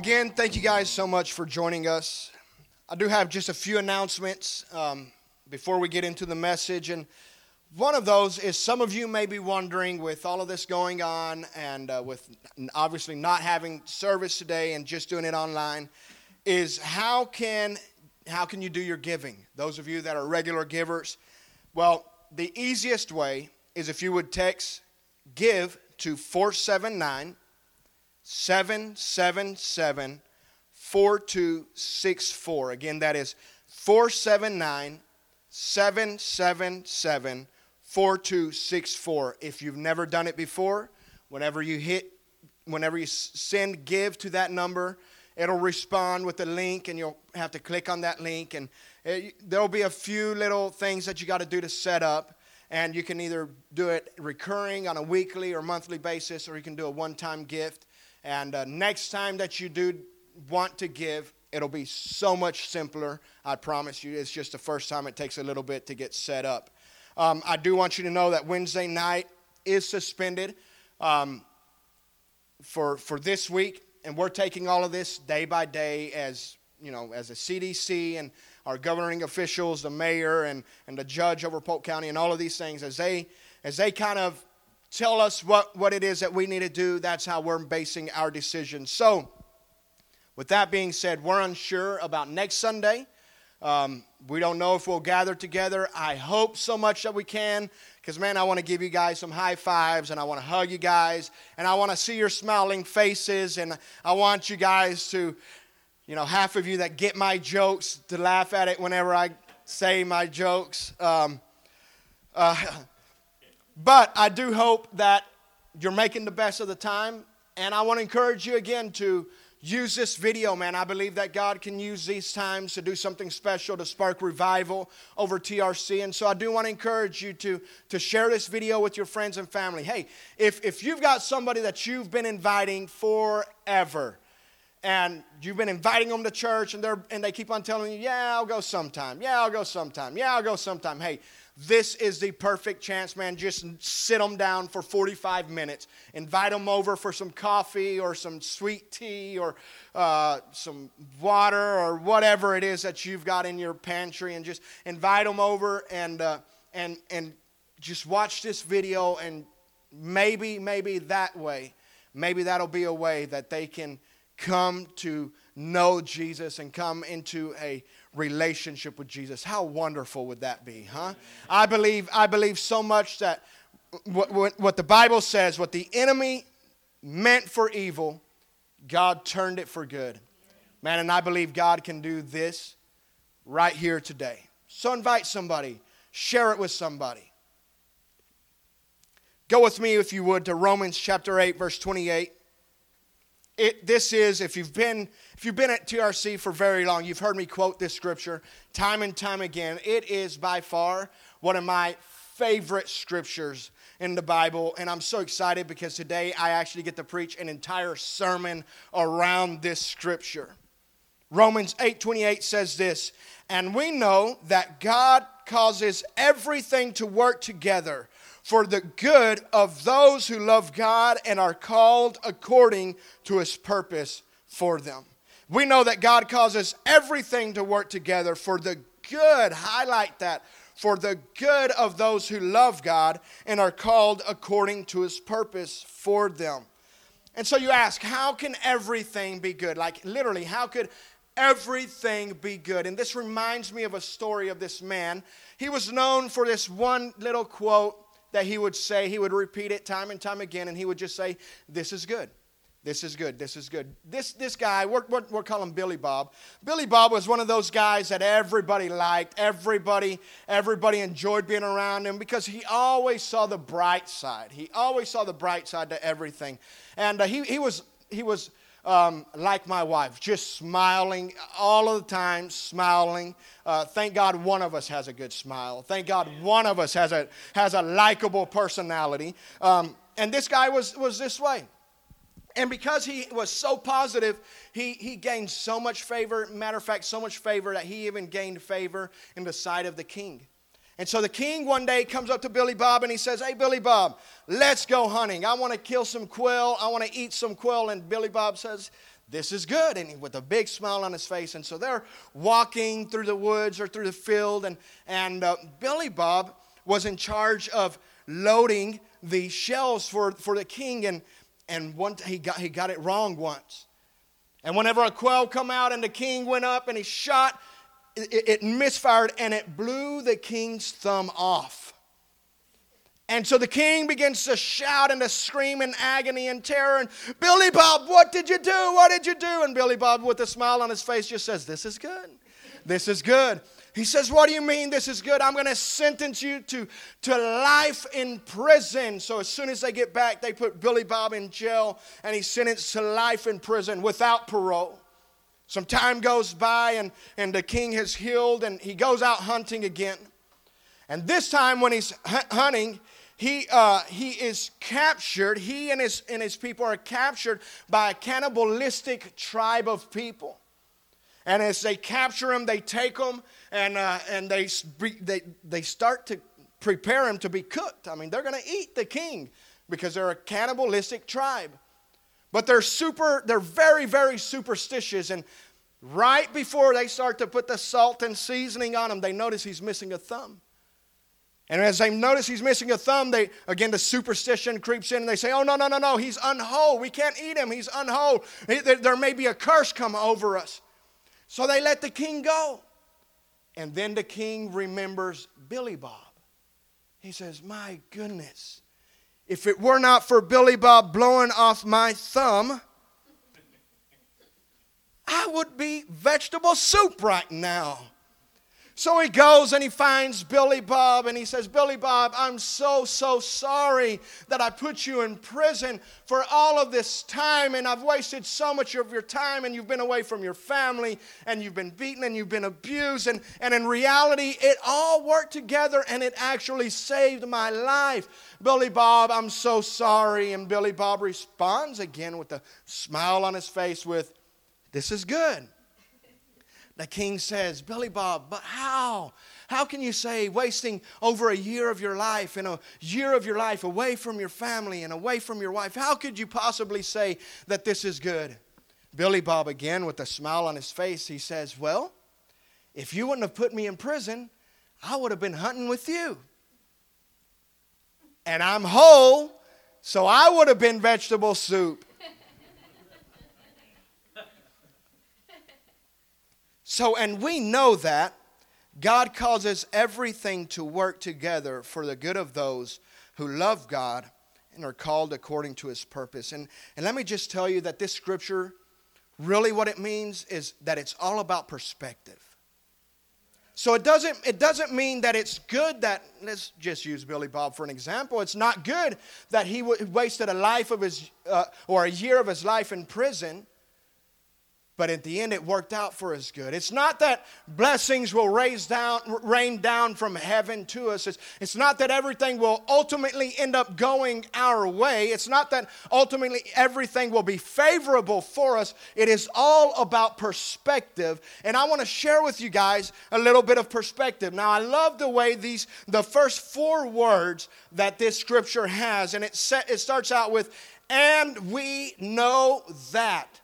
Again, thank you guys so much for joining us. I do have just a few announcements um, before we get into the message. And one of those is some of you may be wondering, with all of this going on and uh, with obviously not having service today and just doing it online, is how can, how can you do your giving? Those of you that are regular givers, well, the easiest way is if you would text give to 479 777 4264. Again, that is 479 777 4264. If you've never done it before, whenever you hit, whenever you send give to that number, it'll respond with a link and you'll have to click on that link and eh, it, there'll be a few little things that you got to do to set up and you can either do it recurring on a weekly or monthly basis or you can do a one-time gift and uh, next time that you do want to give, it'll be so much simpler. I promise you. It's just the first time it takes a little bit to get set up. Um, I do want you to know that Wednesday night is suspended um, for, for this week, and we're taking all of this day by day as you know, as a CDC and our governing officials, the mayor and, and the judge over Polk County, and all of these things, as they as they kind of tell us what, what it is that we need to do, that's how we're basing our decisions. So, with that being said, we're unsure about next Sunday. Um, we don't know if we'll gather together. I hope so much that we can, because man, I want to give you guys some high fives and I want to hug you guys and I want to see your smiling faces and I want you guys to, you know, half of you that get my jokes to laugh at it whenever I say my jokes. Um, uh, but I do hope that you're making the best of the time. And I want to encourage you again to use this video, man. I believe that God can use these times to do something special to spark revival over TRC. And so I do want to encourage you to, to share this video with your friends and family. Hey, if, if you've got somebody that you've been inviting forever, and you've been inviting them to church and, they're, and they keep on telling you, yeah, I'll go sometime. Yeah, I'll go sometime. Yeah, I'll go sometime. Hey, this is the perfect chance, man. Just sit them down for 45 minutes. Invite them over for some coffee or some sweet tea or uh, some water or whatever it is that you've got in your pantry and just invite them over and, uh, and, and just watch this video and maybe, maybe that way, maybe that'll be a way that they can come to know Jesus and come into a relationship with Jesus. How wonderful would that be, huh? I believe, I believe so much that what, what, what the Bible says, what the enemy meant for evil, God turned it for good. Man, and I believe God can do this right here today. So invite somebody, share it with somebody. Go with me, if you would, to Romans chapter 8, verse 28 it, this is, if you've been if you've been at TRC for very long, you've heard me quote this scripture time and time again. It is by far one of my favorite scriptures in the Bible, and I'm so excited because today I actually get to preach an entire sermon around this scripture. Romans 8:28 says this, and we know that God causes everything to work together for the good of those who love God and are called according to his purpose for them. We know that God causes everything to work together for the good, highlight that, for the good of those who love God and are called according to his purpose for them. And so you ask, how can everything be good? Like literally, how could everything be good? And this reminds me of a story of this man. He was known for this one little quote that he would say, he would repeat it time and time again, and he would just say, This is good. This is good. This is good. This, this guy, we're, we're, we're calling Billy Bob. Billy Bob was one of those guys that everybody liked. Everybody, everybody enjoyed being around him because he always saw the bright side. He always saw the bright side to everything. And uh, he, he was, he was um, like my wife, just smiling all of the time, smiling. Uh, thank God one of us has a good smile. Thank God one of us has a, has a likable personality. Um, and this guy was, was this way. And because he was so positive, he, he gained so much favor. Matter of fact, so much favor that he even gained favor in the sight of the king. And so the king one day comes up to Billy Bob and he says, Hey, Billy Bob, let's go hunting. I want to kill some quail. I want to eat some quail. And Billy Bob says, this is good. And with a big smile on his face. And so they're walking through the woods or through the field. And, and uh, Billy Bob was in charge of loading the shells for, for the king. And, and one, he, got, he got it wrong once. And whenever a quail come out and the king went up and he shot, it, it misfired and it blew the king's thumb off. And so the king begins to shout and to scream in agony and terror. And Billy Bob, what did you do? What did you do? And Billy Bob, with a smile on his face, just says, This is good. This is good. He says, What do you mean this is good? I'm going to sentence you to, to life in prison. So as soon as they get back, they put Billy Bob in jail and he's sentenced to life in prison without parole. Some time goes by and, and the king has healed and he goes out hunting again. And this time, when he's hunting, he, uh, he is captured, he and his, and his people are captured by a cannibalistic tribe of people. And as they capture him, they take him and, uh, and they, they, they start to prepare him to be cooked. I mean, they're going to eat the king because they're a cannibalistic tribe. But they're super, they're very, very superstitious. And right before they start to put the salt and seasoning on him, they notice he's missing a thumb. And as they notice he's missing a thumb, they again the superstition creeps in and they say, "Oh no, no, no, no! He's unwhole. We can't eat him. He's unwhole. There may be a curse come over us." So they let the king go, and then the king remembers Billy Bob. He says, "My goodness, if it were not for Billy Bob blowing off my thumb." I would be vegetable soup right now. So he goes and he finds Billy Bob and he says, Billy Bob, I'm so, so sorry that I put you in prison for all of this time and I've wasted so much of your time and you've been away from your family and you've been beaten and you've been abused. And, and in reality, it all worked together and it actually saved my life. Billy Bob, I'm so sorry. And Billy Bob responds again with a smile on his face with, This is good. The king says, Billy Bob, but how? How can you say wasting over a year of your life and a year of your life away from your family and away from your wife? How could you possibly say that this is good? Billy Bob, again with a smile on his face, he says, Well, if you wouldn't have put me in prison, I would have been hunting with you. And I'm whole, so I would have been vegetable soup. So, and we know that God causes everything to work together for the good of those who love God and are called according to his purpose. And, and let me just tell you that this scripture, really what it means is that it's all about perspective. So it doesn't, it doesn't mean that it's good that, let's just use Billy Bob for an example. It's not good that he wasted a life of his, uh, or a year of his life in prison but at the end it worked out for his good. It's not that blessings will raise down, rain down from heaven to us. It's, it's not that everything will ultimately end up going our way. It's not that ultimately everything will be favorable for us. It is all about perspective. And I want to share with you guys a little bit of perspective. Now, I love the way these, the first four words that this scripture has, and it, set, it starts out with, and we know that.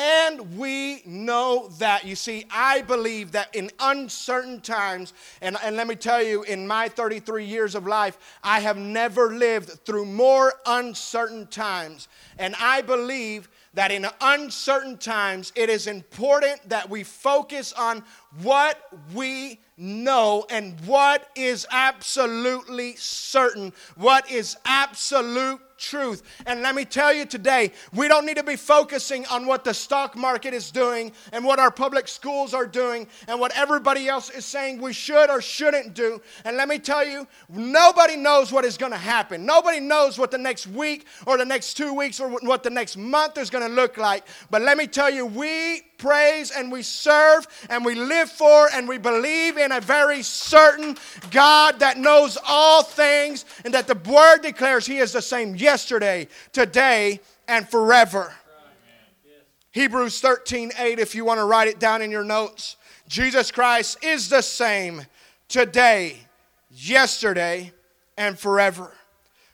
And we know that. You see, I believe that in uncertain times, and, and let me tell you, in my 33 years of life, I have never lived through more uncertain times. And I believe that in uncertain times, it is important that we focus on what we know and what is absolutely certain, what is absolute truth. And let me tell you today, we don't need to be focusing on what the stock market is doing and what our public schools are doing and what everybody else is saying we should or shouldn't do. And let me tell you, nobody knows what is going to happen. Nobody knows what the next week or the next two weeks or what the next month is going to look like. But let me tell you, we praise and we serve and we live for and we believe in a very certain God that knows all things and that the word declares he is the same yesterday, today, and forever. Hebrews 13 8, if you want to write it down in your notes. Jesus Christ is the same today, yesterday, and forever.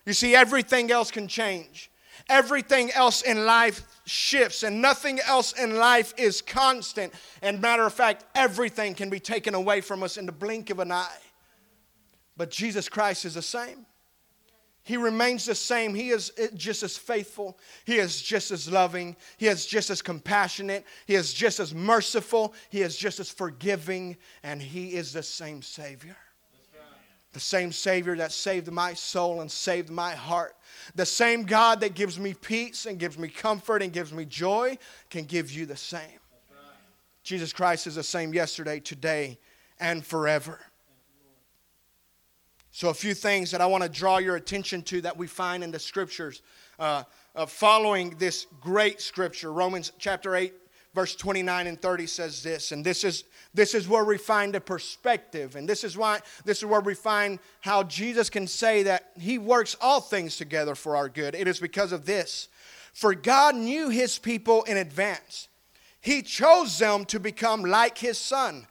You see, everything else can change. Everything else in life shifts, and nothing else in life is constant. And matter of fact, everything can be taken away from us in the blink of an eye. But Jesus Christ is the same. He remains the same. He is just as faithful. He is just as loving. He is just as compassionate. He is just as merciful. He is just as forgiving. And He is the same Savior. The same Savior that saved my soul and saved my heart. The same God that gives me peace and gives me comfort and gives me joy can give you the same. Jesus Christ is the same yesterday, today, and forever. So, a few things that I want to draw your attention to that we find in the scriptures uh, uh, following this great scripture. Romans chapter 8, verse 29 and 30 says this, and this is, this is where we find a perspective, and this is why this is where we find how Jesus can say that He works all things together for our good. It is because of this. For God knew His people in advance, He chose them to become like His Son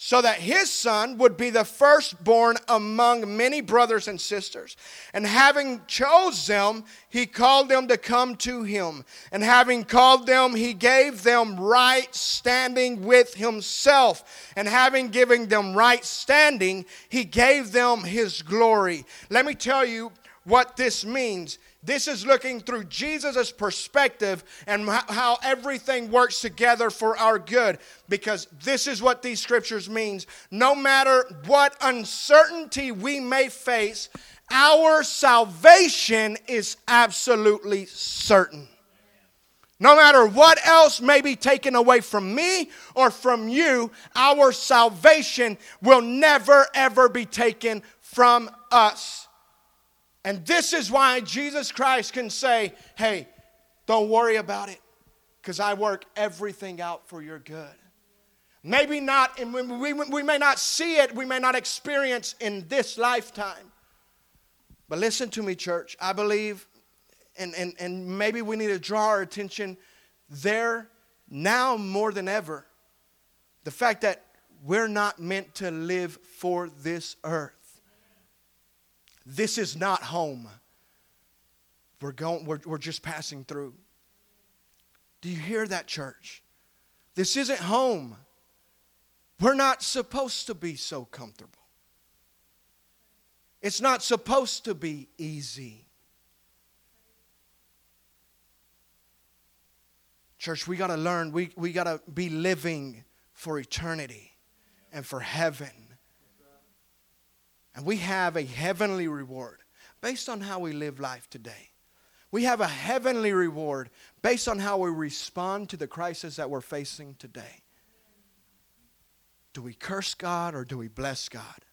so that his son would be the firstborn among many brothers and sisters. And having chose them, he called them to come to him. And having called them, he gave them right standing with himself. And having given them right standing, he gave them his glory. Let me tell you what this means. This is looking through Jesus' perspective and how everything works together for our good. Because this is what these scriptures means. No matter what uncertainty we may face, our salvation is absolutely certain. No matter what else may be taken away from me or from you, our salvation will never ever be taken from us. And this is why Jesus Christ can say, hey, don't worry about it, because I work everything out for your good. Maybe not, and we, we may not see it, we may not experience in this lifetime. But listen to me, church. I believe, and, and, and maybe we need to draw our attention there now more than ever. The fact that we're not meant to live for this earth. This is not home. We're, going, we're, we're just passing through. Do you hear that, church? This isn't home. We're not supposed to be so comfortable. It's not supposed to be easy. Church, we got to learn, we, we got to be living for eternity and for heaven. And we have a heavenly reward based on how we live life today. We have a heavenly reward based on how we respond to the crisis that we're facing today. Do we curse God or do we bless God?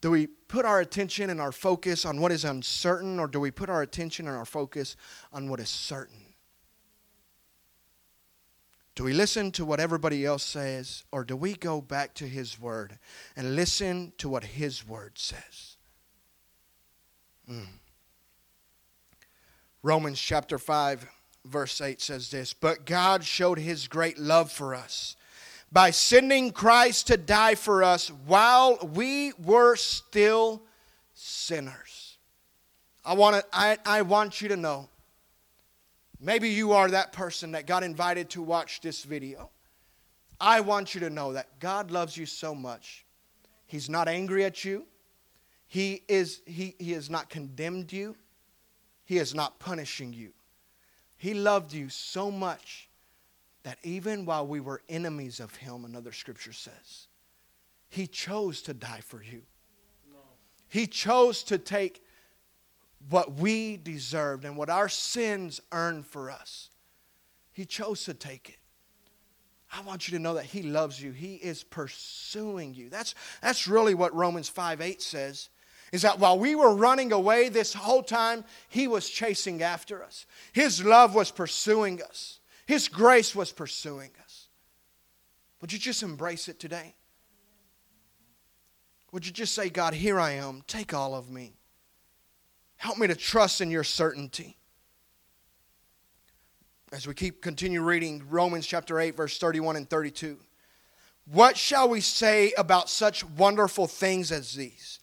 Do we put our attention and our focus on what is uncertain or do we put our attention and our focus on what is certain? Do we listen to what everybody else says, or do we go back to His Word and listen to what His Word says? Mm. Romans chapter 5, verse 8 says this But God showed His great love for us by sending Christ to die for us while we were still sinners. I want, to, I, I want you to know Maybe you are that person that got invited to watch this video. I want you to know that God loves you so much. He's not angry at you. He is he, he has not condemned you. He is not punishing you. He loved you so much that even while we were enemies of him, another scripture says, he chose to die for you. He chose to take what we deserved and what our sins earned for us. He chose to take it. I want you to know that He loves you. He is pursuing you. That's, that's really what Romans 5 8 says. Is that while we were running away this whole time, He was chasing after us. His love was pursuing us, His grace was pursuing us. Would you just embrace it today? Would you just say, God, here I am, take all of me? Help me to trust in your certainty. As we keep continue reading Romans chapter 8 verse 31 and 32. What shall we say about such wonderful things as these?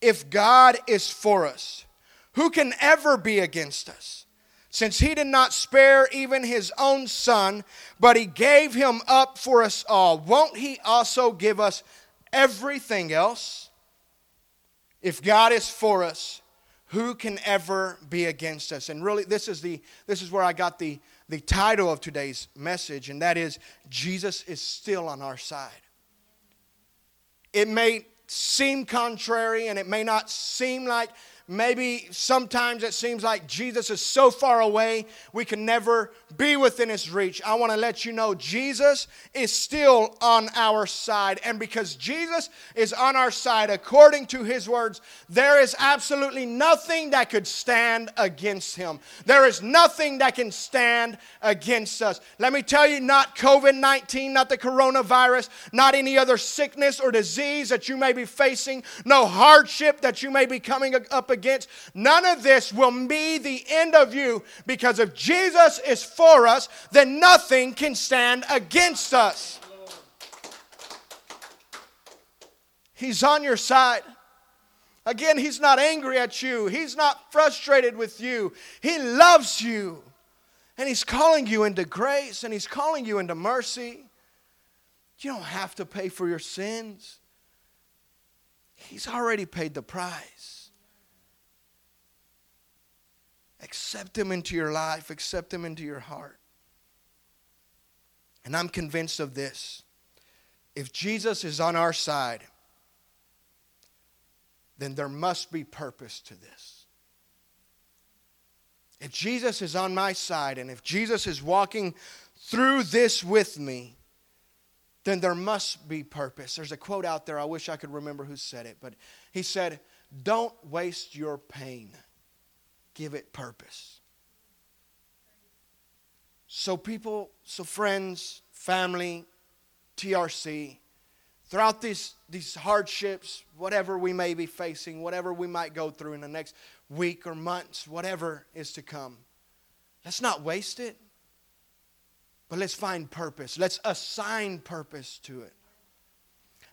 If God is for us, who can ever be against us? Since he did not spare even his own son, but he gave him up for us all, won't he also give us everything else? If God is for us, who can ever be against us? And really, this is, the, this is where I got the, the title of today's message, and that is Jesus is still on our side. It may seem contrary and it may not seem like Maybe sometimes it seems like Jesus is so far away we can never be within his reach. I want to let you know Jesus is still on our side. And because Jesus is on our side, according to his words, there is absolutely nothing that could stand against him. There is nothing that can stand against us. Let me tell you, not COVID 19, not the coronavirus, not any other sickness or disease that you may be facing, no hardship that you may be coming up against against. None of this will be the end of you because if Jesus is for us, then nothing can stand against us. He's on your side. Again, He's not angry at you, He's not frustrated with you. He loves you. And He's calling you into grace and He's calling you into mercy. You don't have to pay for your sins, He's already paid the price. Accept Him into your life, accept Him into your heart. And I'm convinced of this. If Jesus is on our side, then there must be purpose to this. If Jesus is on my side and if Jesus is walking through this with me, then there must be purpose. There's a quote out there, I wish I could remember who said it, but he said, Don't waste your pain give it purpose. So, people, so friends, family, TRC, throughout these, these hardships, whatever we may be facing, whatever we might go through in the next week or months, whatever is to come, let's not waste it, but let's find purpose. Let's assign purpose to it.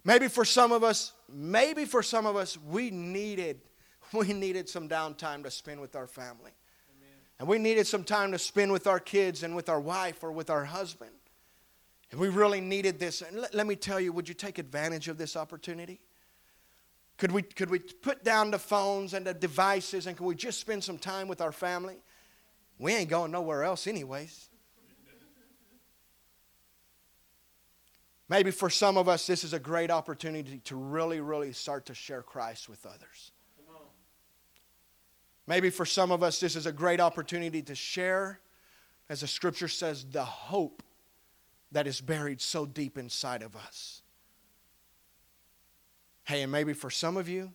Maybe for some of us, maybe for some of us, we needed we needed some downtime to spend with our family. Amen. And we needed some time to spend with our kids and with our wife or with our husband. And we really needed this. And let, let me tell you, would you take advantage of this opportunity? Could we, could we put down the phones and the devices and could we just spend some time with our family? We ain't going nowhere else, anyways. Maybe for some of us, this is a great opportunity to really, really start to share Christ with others. Maybe for some of us, this is a great opportunity to share, as the scripture says, the hope that is buried so deep inside of us. Hey, and maybe for some of you,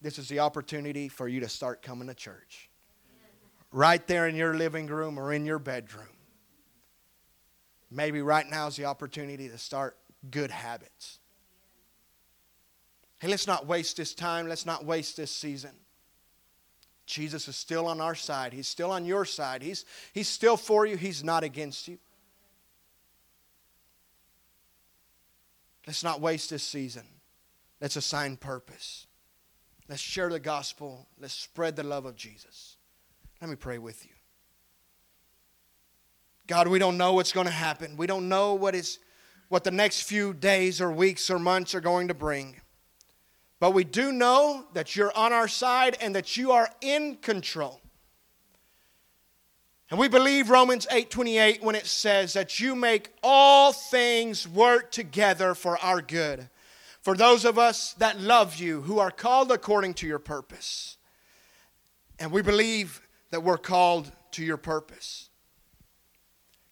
this is the opportunity for you to start coming to church. Right there in your living room or in your bedroom. Maybe right now is the opportunity to start good habits. Hey, let's not waste this time. Let's not waste this season. Jesus is still on our side. He's still on your side. He's, he's still for you. He's not against you. Let's not waste this season. Let's assign purpose. Let's share the gospel. Let's spread the love of Jesus. Let me pray with you. God, we don't know what's going to happen. We don't know what is what the next few days or weeks or months are going to bring. But we do know that you're on our side and that you are in control. And we believe Romans 8:28 when it says that you make all things work together for our good. For those of us that love you, who are called according to your purpose. And we believe that we're called to your purpose.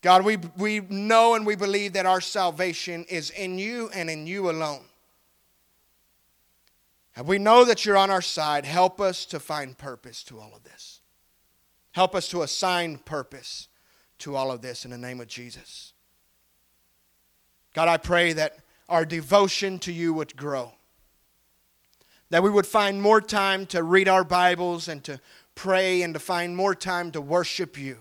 God, we, we know and we believe that our salvation is in you and in you alone. And we know that you're on our side. Help us to find purpose to all of this. Help us to assign purpose to all of this in the name of Jesus. God, I pray that our devotion to you would grow. That we would find more time to read our Bibles and to pray and to find more time to worship you.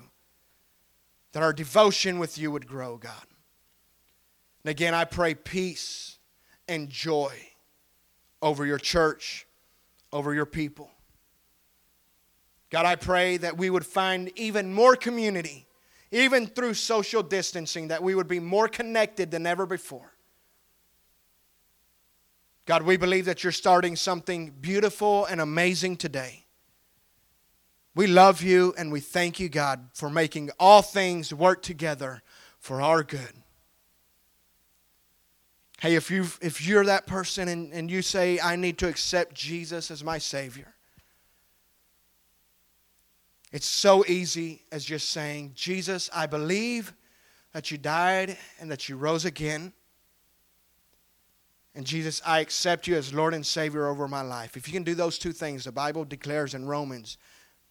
That our devotion with you would grow, God. And again, I pray peace and joy over your church, over your people. God, I pray that we would find even more community, even through social distancing, that we would be more connected than ever before. God, we believe that you're starting something beautiful and amazing today. We love you and we thank you, God, for making all things work together for our good. Hey, if, you if you're that person and, and you say, I need to accept Jesus as my Savior, it's so easy as just saying, Jesus, I believe that you died and that you rose again. And Jesus, I accept you as Lord and Savior over my life. If you can do those two things, the Bible declares in Romans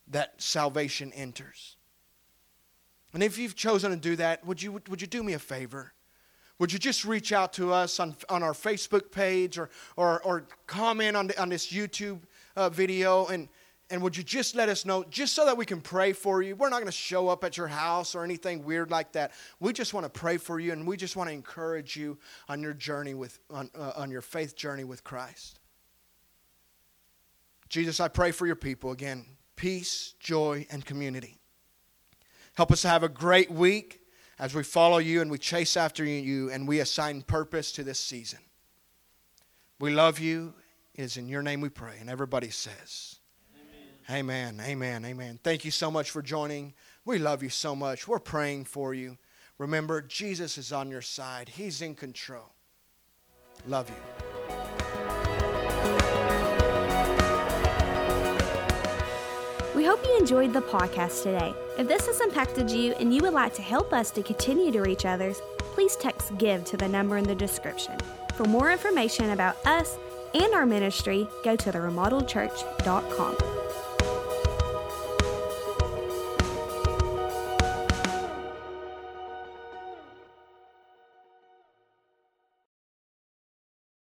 that salvation enters. And if you've chosen to do that, would you, would you do me a favor? Would you just reach out to us on, on our Facebook page or, or, or comment on, on this YouTube uh, video and, and would you just let us know, just so that we can pray for you? We're not going to show up at your house or anything weird like that. We just want to pray for you and we just want to encourage you on your journey with, on, uh, on your faith journey with Christ. Jesus, I pray for your people again peace, joy, and community. Help us to have a great week as we follow you and we chase after you and we assign purpose to this season. We love you. It is in your name we pray. And everybody says, Amen. Amen. Amen. Thank you so much for joining. We love you so much. We're praying for you. Remember, Jesus is on your side, He's in control. Love you. Hope you enjoyed the podcast today. If this has impacted you and you would like to help us to continue to reach others, please text GIVE to the number in the description. For more information about us and our ministry, go to theremodeledchurch.com.